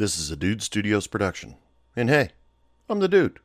This is a Dude Studios production. And hey, I'm the dude.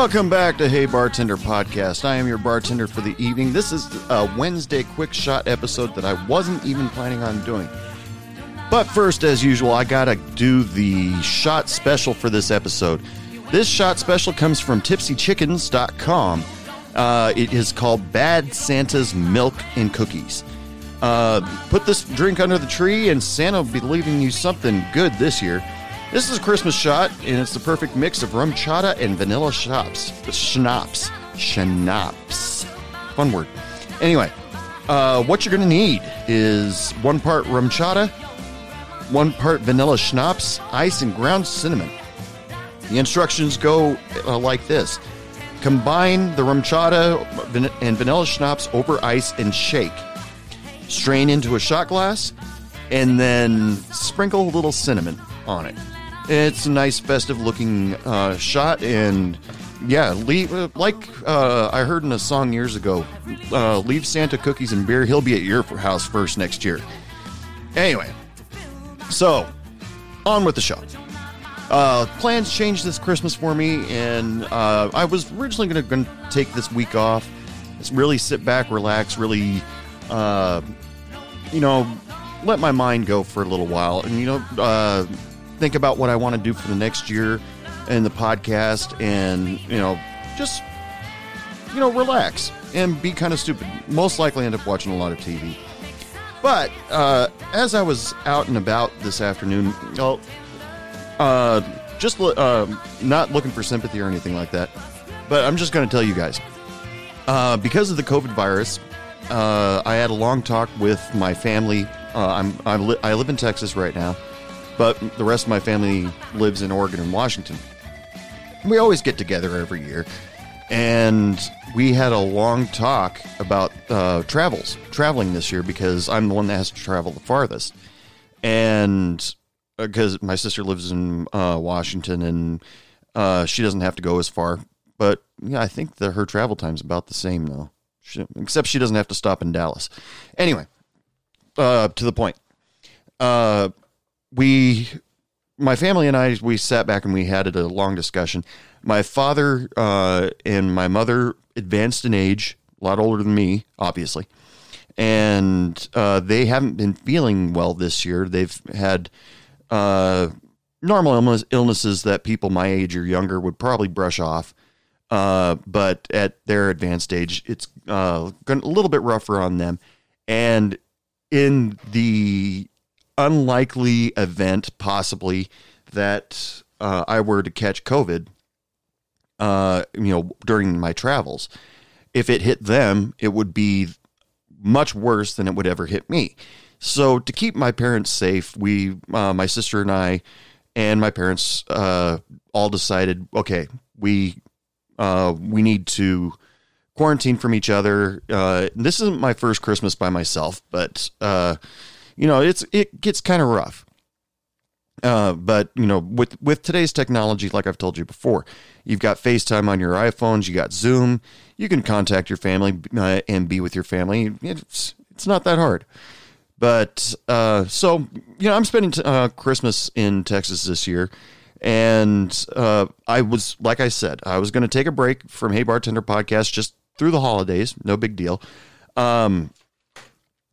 Welcome back to Hey Bartender Podcast. I am your bartender for the evening. This is a Wednesday quick shot episode that I wasn't even planning on doing. But first, as usual, I gotta do the shot special for this episode. This shot special comes from tipsychickens.com. Uh, it is called Bad Santa's Milk and Cookies. Uh, put this drink under the tree, and Santa will be leaving you something good this year. This is a Christmas shot, and it's the perfect mix of RumChata and vanilla schnapps. Schnapps. Schnapps. Fun word. Anyway, uh, what you're going to need is one part RumChata, one part vanilla schnapps, ice, and ground cinnamon. The instructions go uh, like this combine the RumChata and vanilla schnapps over ice and shake. Strain into a shot glass and then sprinkle a little cinnamon on it. It's a nice festive looking uh, shot and yeah, leave, uh, like uh, I heard in a song years ago, uh, leave Santa cookies and beer. He'll be at your house first next year. Anyway, so on with the show. Uh, plans changed this Christmas for me, and uh, I was originally going to take this week off, really sit back, relax, really, uh, you know, let my mind go for a little while, and you know, uh, think about what I want to do for the next year in the podcast, and you know, just you know, relax and be kind of stupid. Most likely, end up watching a lot of TV. But uh, as I was out and about this afternoon, well, uh, just uh, not looking for sympathy or anything like that, but I'm just going to tell you guys. Uh, because of the COVID virus, uh, I had a long talk with my family. Uh, I'm, I'm li- I live in Texas right now, but the rest of my family lives in Oregon and Washington. We always get together every year, and we had a long talk about uh, travels, traveling this year because I'm the one that has to travel the farthest, and because my sister lives in uh, Washington and uh, she doesn't have to go as far. But yeah, I think that her travel time's about the same though, she, except she doesn't have to stop in Dallas. Anyway, uh, to the point. We, my family and I, we sat back and we had a long discussion. My father uh, and my mother advanced in age, a lot older than me, obviously, and uh, they haven't been feeling well this year. They've had uh, normal illness, illnesses that people my age or younger would probably brush off. Uh, but at their advanced age, it's uh, a little bit rougher on them. And in the unlikely event, possibly, that uh, I were to catch COVID, uh, you know, during my travels, if it hit them, it would be much worse than it would ever hit me. So to keep my parents safe, we, uh, my sister and I, and my parents, uh, all decided, okay, we, uh, we need to quarantine from each other. Uh, this isn't my first Christmas by myself, but uh, you know, it's it gets kind of rough. Uh, but you know, with with today's technology, like I've told you before, you've got FaceTime on your iPhones, you got Zoom, you can contact your family uh, and be with your family. It's it's not that hard. But uh, so you know, I'm spending uh, Christmas in Texas this year, and uh, I was like I said, I was going to take a break from Hey Bartender podcast just through the holidays, no big deal. Um,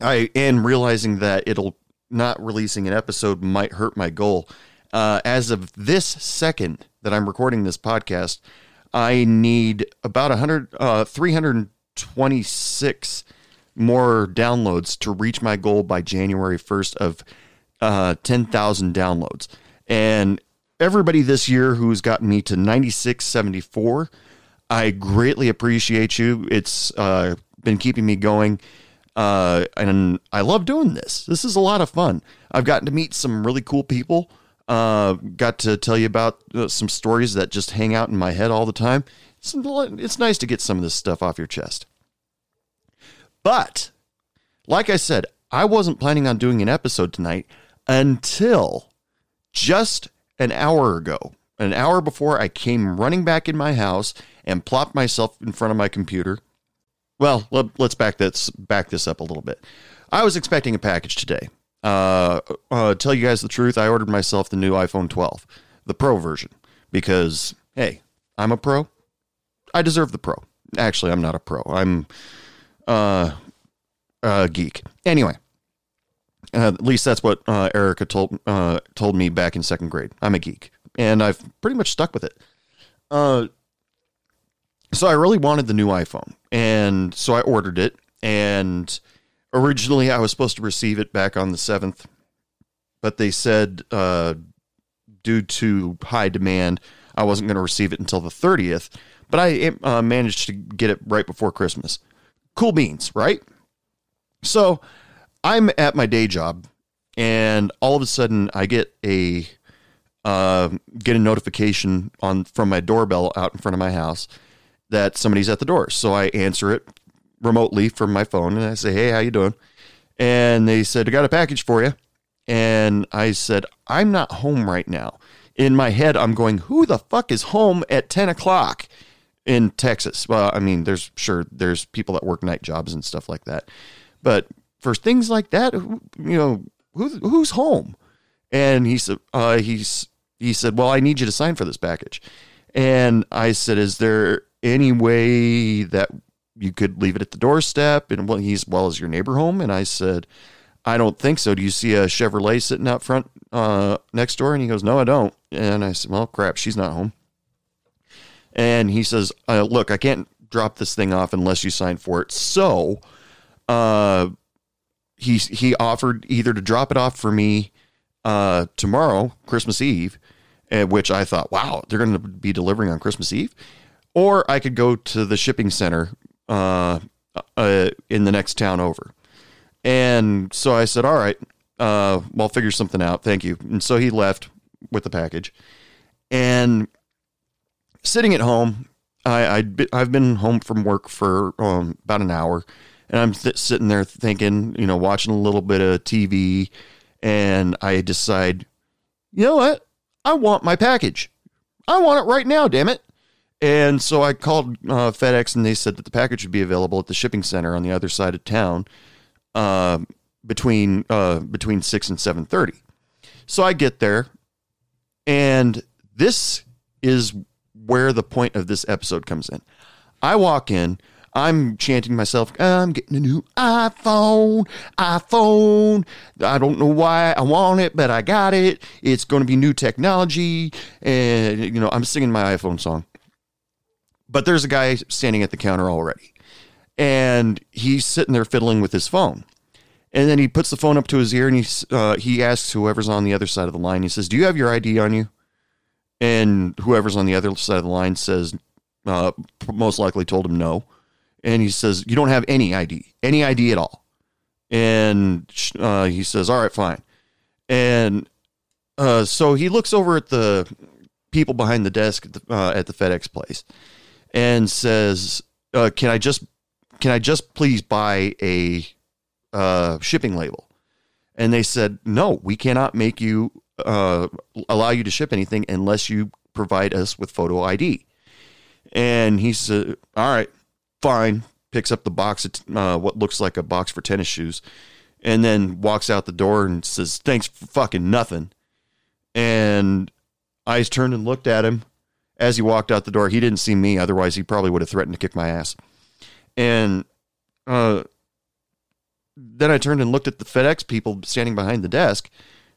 I and realizing that it'll not releasing an episode might hurt my goal. Uh, as of this second that I'm recording this podcast, I need about 100, uh, 326 more downloads to reach my goal by January 1st of uh, 10,000 downloads. And everybody this year who's gotten me to 9674, I greatly appreciate you. It's uh, been keeping me going. Uh, and I love doing this. This is a lot of fun. I've gotten to meet some really cool people. Uh, got to tell you about uh, some stories that just hang out in my head all the time. It's, it's nice to get some of this stuff off your chest. But like I said, I wasn't planning on doing an episode tonight until just an hour ago. An hour before I came running back in my house and plopped myself in front of my computer. Well, let, us back this back this up a little bit. I was expecting a package today. Uh, uh, tell you guys the truth, I ordered myself the new iPhone 12, the Pro version, because hey, I'm a pro. I deserve the pro. Actually, I'm not a pro. I'm uh, a geek. Anyway, uh, at least that's what uh, Erica told uh, told me back in second grade. I'm a geek, and I've pretty much stuck with it. So I really wanted the new iPhone, and so I ordered it. And originally, I was supposed to receive it back on the seventh, but they said uh, due to high demand, I wasn't going to receive it until the thirtieth. But I uh, managed to get it right before Christmas. Cool beans, right? So I'm at my day job, and all of a sudden I get a uh, get a notification on from my doorbell out in front of my house that somebody's at the door. So I answer it remotely from my phone, and I say, "Hey, how you doing?" And they said, "I got a package for you." And I said, "I'm not home right now." In my head, I'm going, "Who the fuck is home at ten o'clock?" in Texas. Well, I mean, there's sure there's people that work night jobs and stuff like that, but for things like that, you know, who's who's home? And he said, uh, he's he said, well, I need you to sign for this package. And I said, is there any way that you could leave it at the doorstep? And well, he's well as your neighbor home. And I said, I don't think so. Do you see a Chevrolet sitting out front uh, next door? And he goes, No, I don't. And I said, Well, crap, she's not home. And he says, uh, Look, I can't drop this thing off unless you sign for it. So, uh, he he offered either to drop it off for me uh, tomorrow, Christmas Eve, which I thought, wow, they're going to be delivering on Christmas Eve, or I could go to the shipping center uh, uh, in the next town over. And so I said, all right, uh, well, I'll figure something out. Thank you. And so he left with the package. And sitting at home, I, i have been home from work for um, about an hour and I'm th- sitting there thinking, you know, watching a little bit of TV, and I decide, you know what? I want my package. I want it right now, damn it. And so I called uh, FedEx, and they said that the package would be available at the shipping center on the other side of town uh, between uh, between six and seven thirty. So I get there, and this is where the point of this episode comes in. I walk in. I'm chanting myself, I'm getting a new iPhone, iPhone. I don't know why I want it, but I got it. It's going to be new technology. And, you know, I'm singing my iPhone song. But there's a guy standing at the counter already. And he's sitting there fiddling with his phone. And then he puts the phone up to his ear and he, uh, he asks whoever's on the other side of the line, he says, Do you have your ID on you? And whoever's on the other side of the line says, uh, most likely told him no and he says, You don't have any ID, any ID at all. And uh, he says, All right, fine. And uh, so he looks over at the people behind the desk at the, uh, at the FedEx place and says, uh, Can I just can I just please buy a uh, shipping label? And they said, No, we cannot make you uh, allow you to ship anything unless you provide us with photo ID. And he said, All right fine, picks up the box uh, what looks like a box for tennis shoes, and then walks out the door and says, "Thanks for fucking nothing." And eyes turned and looked at him as he walked out the door. He didn't see me, otherwise he probably would have threatened to kick my ass. And uh, then I turned and looked at the FedEx people standing behind the desk,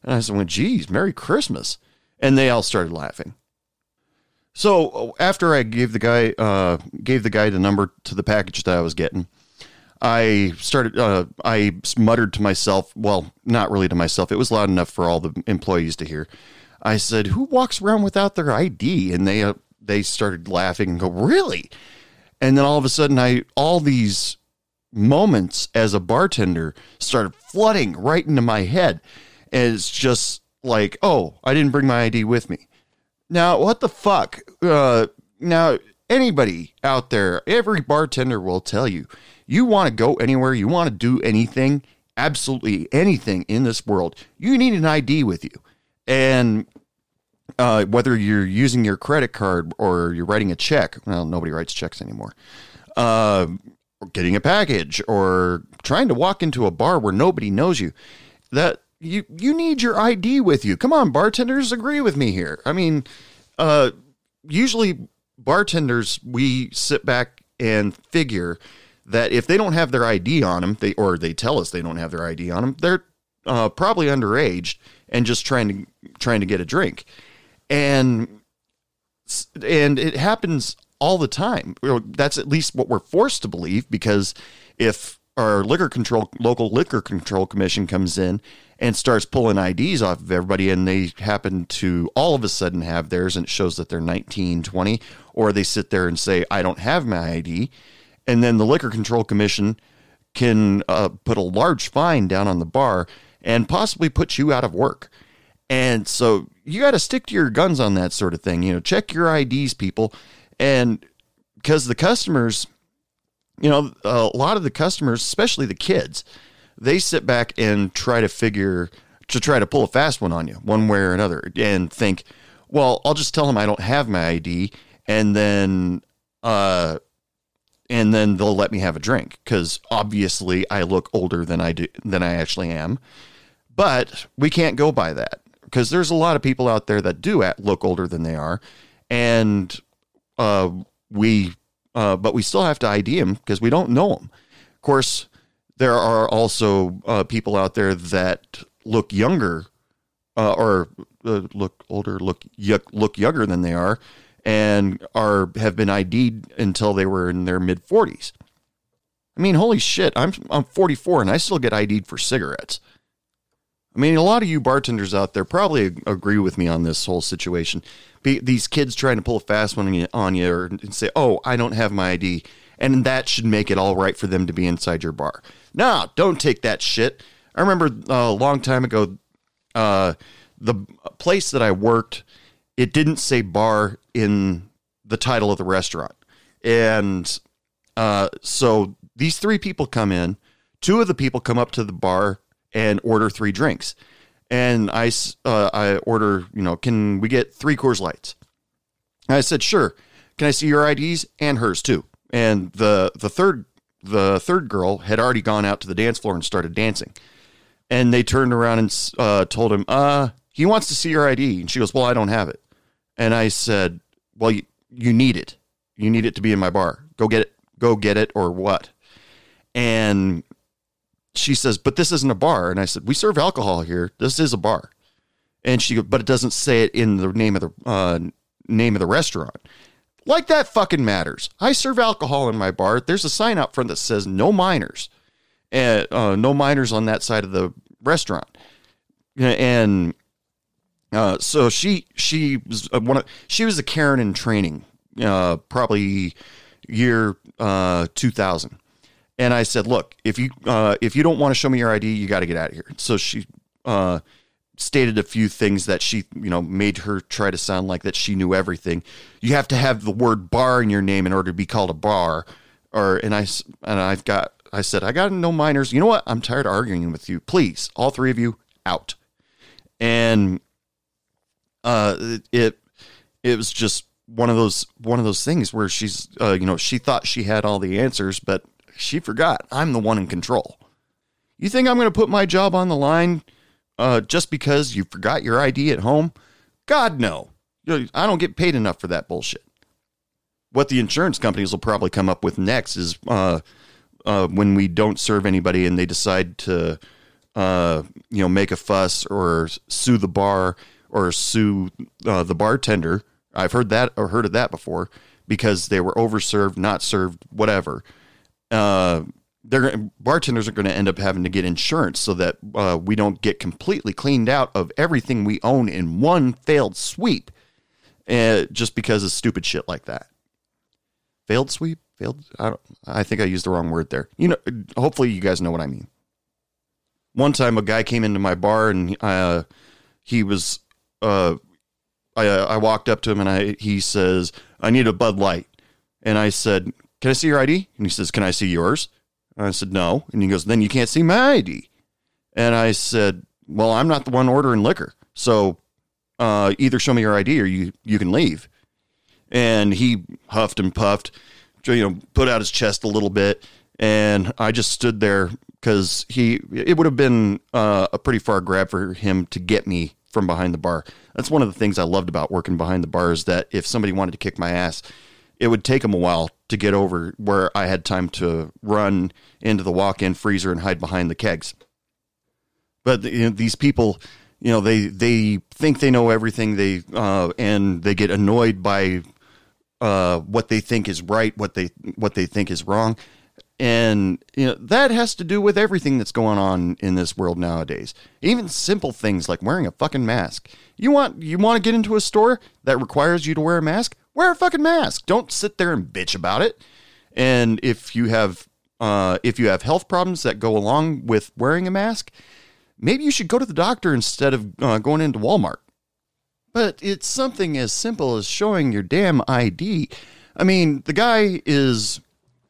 and I said, "Well, geez, Merry Christmas!" And they all started laughing. So after I gave the guy uh, gave the guy the number to the package that I was getting, I started. Uh, I muttered to myself. Well, not really to myself. It was loud enough for all the employees to hear. I said, "Who walks around without their ID?" And they uh, they started laughing and go, "Really?" And then all of a sudden, I all these moments as a bartender started flooding right into my head. And it's just like, oh, I didn't bring my ID with me. Now, what the fuck? Uh, now, anybody out there, every bartender will tell you, you want to go anywhere, you want to do anything, absolutely anything in this world, you need an ID with you. And uh, whether you're using your credit card or you're writing a check, well, nobody writes checks anymore. Uh, getting a package or trying to walk into a bar where nobody knows you, that you you need your ID with you. Come on, bartenders, agree with me here. I mean, uh, usually bartenders we sit back and figure that if they don't have their ID on them, they or they tell us they don't have their ID on them, they're uh, probably underage and just trying to trying to get a drink, and and it happens all the time. That's at least what we're forced to believe because if our liquor control local liquor control commission comes in and starts pulling IDs off of everybody and they happen to all of a sudden have theirs and it shows that they're 19, 20 or they sit there and say I don't have my ID and then the liquor control commission can uh, put a large fine down on the bar and possibly put you out of work. And so you got to stick to your guns on that sort of thing. You know, check your IDs, people. And because the customers, you know, a lot of the customers, especially the kids, they sit back and try to figure to try to pull a fast one on you, one way or another, and think, well, I'll just tell them I don't have my ID, and then, uh, and then they'll let me have a drink because obviously I look older than I do than I actually am. But we can't go by that because there's a lot of people out there that do look older than they are, and uh, we, uh, but we still have to ID them because we don't know them. Of course, there are also uh, people out there that look younger uh, or uh, look older, look look younger than they are, and are have been ID'd until they were in their mid 40s. I mean, holy shit! I'm I'm 44 and I still get ID'd for cigarettes. I mean, a lot of you bartenders out there probably agree with me on this whole situation. Be, these kids trying to pull a fast one on you, or, and say, "Oh, I don't have my ID," and that should make it all right for them to be inside your bar. No, don't take that shit. I remember uh, a long time ago, uh, the place that I worked, it didn't say bar in the title of the restaurant, and uh, so these three people come in. Two of the people come up to the bar and order three drinks. And I, uh, I order, you know, can we get three Coors Lights? And I said, sure. Can I see your IDs and hers too? And the the third the third girl had already gone out to the dance floor and started dancing. And they turned around and uh, told him, uh, he wants to see your ID. And she goes, well, I don't have it. And I said, well, you, you need it. You need it to be in my bar. Go get it. Go get it or what? And she says, but this isn't a bar. And I said, we serve alcohol here. This is a bar. And she but it doesn't say it in the name of the uh, name of the restaurant. Like that fucking matters. I serve alcohol in my bar. There's a sign out front that says no minors, and uh, no minors on that side of the restaurant. And uh, so she she was one of she was a Karen in training, uh, probably year uh, 2000 and I said, "Look, if you uh, if you don't want to show me your ID, you got to get out of here." So she uh, stated a few things that she, you know, made her try to sound like that she knew everything. You have to have the word bar in your name in order to be called a bar. Or and I and I've got I said I got no minors. You know what? I'm tired of arguing with you. Please, all three of you out. And uh, it it was just one of those one of those things where she's uh, you know she thought she had all the answers, but she forgot. I'm the one in control. You think I'm going to put my job on the line uh, just because you forgot your ID at home? God, no. I don't get paid enough for that bullshit. What the insurance companies will probably come up with next is uh, uh, when we don't serve anybody and they decide to, uh, you know, make a fuss or sue the bar or sue uh, the bartender. I've heard that or heard of that before because they were overserved, not served, whatever uh, they're bartenders are going to end up having to get insurance so that uh, we don't get completely cleaned out of everything we own in one failed sweep, uh, just because of stupid shit like that. Failed sweep, failed. I don't. I think I used the wrong word there. You know, hopefully you guys know what I mean. One time, a guy came into my bar and uh, he was. Uh, I I walked up to him and I he says, "I need a Bud Light." And I said, Can I see your ID? And he says, Can I see yours? And I said, No. And he goes, Then you can't see my ID. And I said, Well, I'm not the one ordering liquor. So uh, either show me your ID or you, you can leave. And he huffed and puffed, you know, put out his chest a little bit. And I just stood there because he, it would have been uh, a pretty far grab for him to get me from behind the bar. That's one of the things I loved about working behind the bar is that if somebody wanted to kick my ass, it would take them a while to get over where I had time to run into the walk-in freezer and hide behind the kegs. But you know, these people, you know, they they think they know everything. They uh, and they get annoyed by uh, what they think is right, what they what they think is wrong, and you know that has to do with everything that's going on in this world nowadays. Even simple things like wearing a fucking mask. You want you want to get into a store that requires you to wear a mask? Wear a fucking mask. Don't sit there and bitch about it. And if you have uh, if you have health problems that go along with wearing a mask, maybe you should go to the doctor instead of uh, going into Walmart. But it's something as simple as showing your damn ID. I mean, the guy is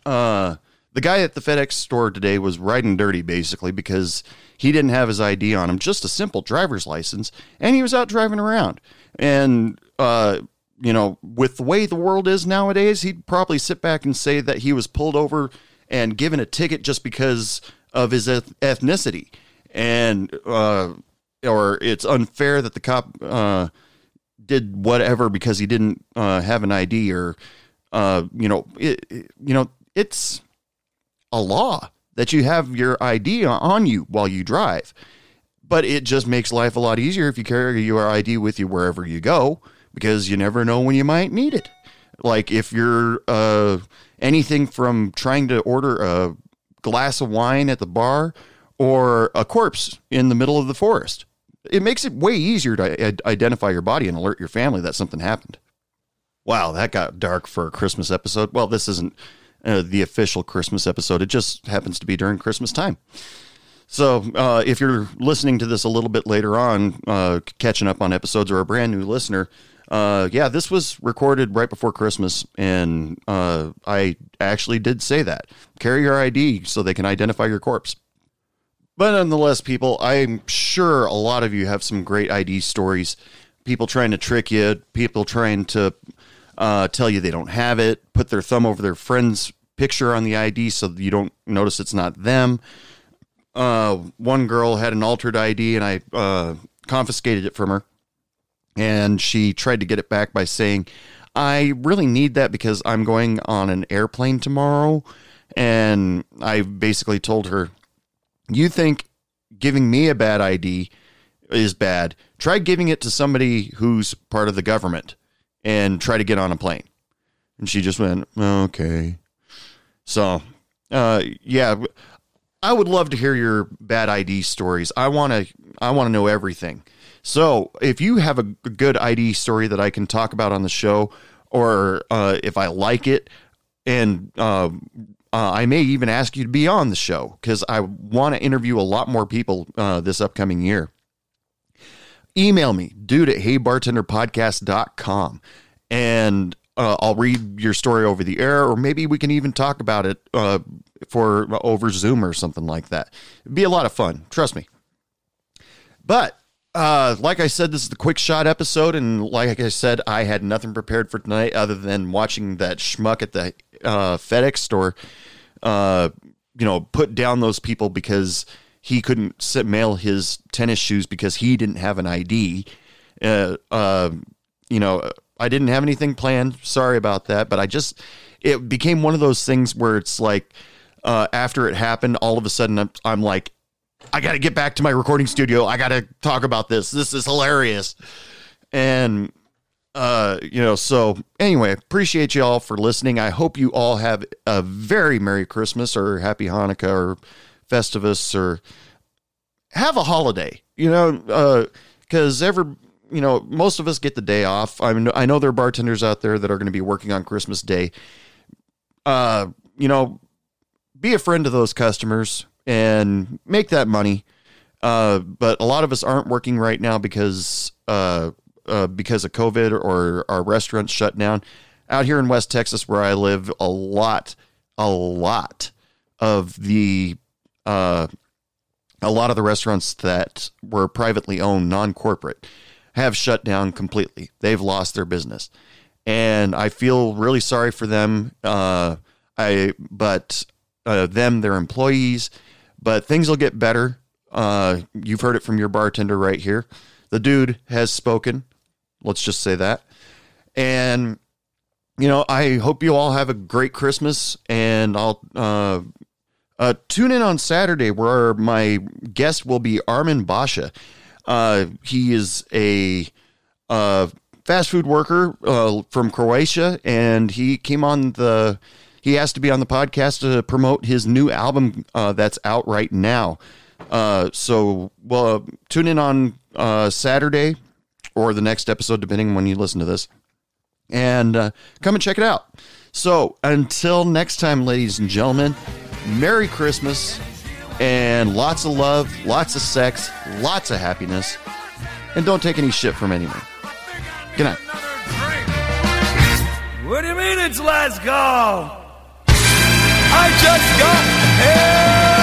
uh, the guy at the FedEx store today was riding dirty basically because he didn't have his ID on him, just a simple driver's license, and he was out driving around. And uh, you know, with the way the world is nowadays, he'd probably sit back and say that he was pulled over and given a ticket just because of his ethnicity, and uh, or it's unfair that the cop uh, did whatever because he didn't uh, have an ID, or uh, you know, it, it, you know, it's a law that you have your ID on you while you drive. But it just makes life a lot easier if you carry your ID with you wherever you go because you never know when you might need it. Like if you're uh, anything from trying to order a glass of wine at the bar or a corpse in the middle of the forest. It makes it way easier to identify your body and alert your family that something happened. Wow, that got dark for a Christmas episode. Well, this isn't uh, the official Christmas episode. It just happens to be during Christmas time. So, uh, if you're listening to this a little bit later on, uh, catching up on episodes, or a brand new listener, uh, yeah, this was recorded right before Christmas, and uh, I actually did say that. Carry your ID so they can identify your corpse. But nonetheless, people, I'm sure a lot of you have some great ID stories. People trying to trick you, people trying to uh, tell you they don't have it, put their thumb over their friend's picture on the ID so you don't notice it's not them. Uh, one girl had an altered ID, and I uh, confiscated it from her and she tried to get it back by saying, I really need that because I'm going on an airplane tomorrow. And I basically told her, You think giving me a bad ID is bad? Try giving it to somebody who's part of the government and try to get on a plane. And she just went, Okay. So, uh, yeah, I would love to hear your bad ID stories. I want to, I want to know everything. So if you have a good ID story that I can talk about on the show, or uh, if I like it, and uh, uh, I may even ask you to be on the show because I want to interview a lot more people uh, this upcoming year. Email me, dude at heybartenderpodcast.com, and uh, I'll read your story over the air, or maybe we can even talk about it uh, for over Zoom or something like that. It'd be a lot of fun, trust me. But uh, like I said, this is the quick shot episode, and like I said, I had nothing prepared for tonight other than watching that schmuck at the uh, FedEx store. Uh, you know, put down those people because he couldn't sit, mail his tennis shoes because he didn't have an ID. Uh, uh, you know, I didn't have anything planned. Sorry about that, but I just it became one of those things where it's like uh, after it happened, all of a sudden I'm, I'm like I got to get back to my recording studio. I got to talk about this. This is hilarious. And, uh, you know, so anyway, appreciate you all for listening. I hope you all have a very Merry Christmas or Happy Hanukkah or Festivus or have a holiday, you know, uh, cause every, you know, most of us get the day off. I mean, I know there are bartenders out there that are going to be working on Christmas Day. Uh, you know, be a friend to those customers and make that money. Uh, but a lot of us aren't working right now because uh, uh, because of COVID or our restaurants shut down. out here in West Texas, where I live, a lot, a lot of the uh, a lot of the restaurants that were privately owned, non corporate, have shut down completely. They've lost their business, and I feel really sorry for them. Uh, I but uh, them, their employees, but things will get better. Uh, you've heard it from your bartender right here. The dude has spoken. Let's just say that. And you know, I hope you all have a great Christmas, and I'll uh, uh, tune in on Saturday where my guest will be Armin Basha. Uh, he is a uh, fast food worker uh, from Croatia, and he came on the. He has to be on the podcast to promote his new album uh, that's out right now. Uh, so, well, tune in on uh, Saturday or the next episode, depending when you listen to this, and uh, come and check it out. So, until next time, ladies and gentlemen, Merry Christmas and lots of love, lots of sex, lots of happiness, and don't take any shit from anyone. Good night. What do you mean it's last call? I just got here.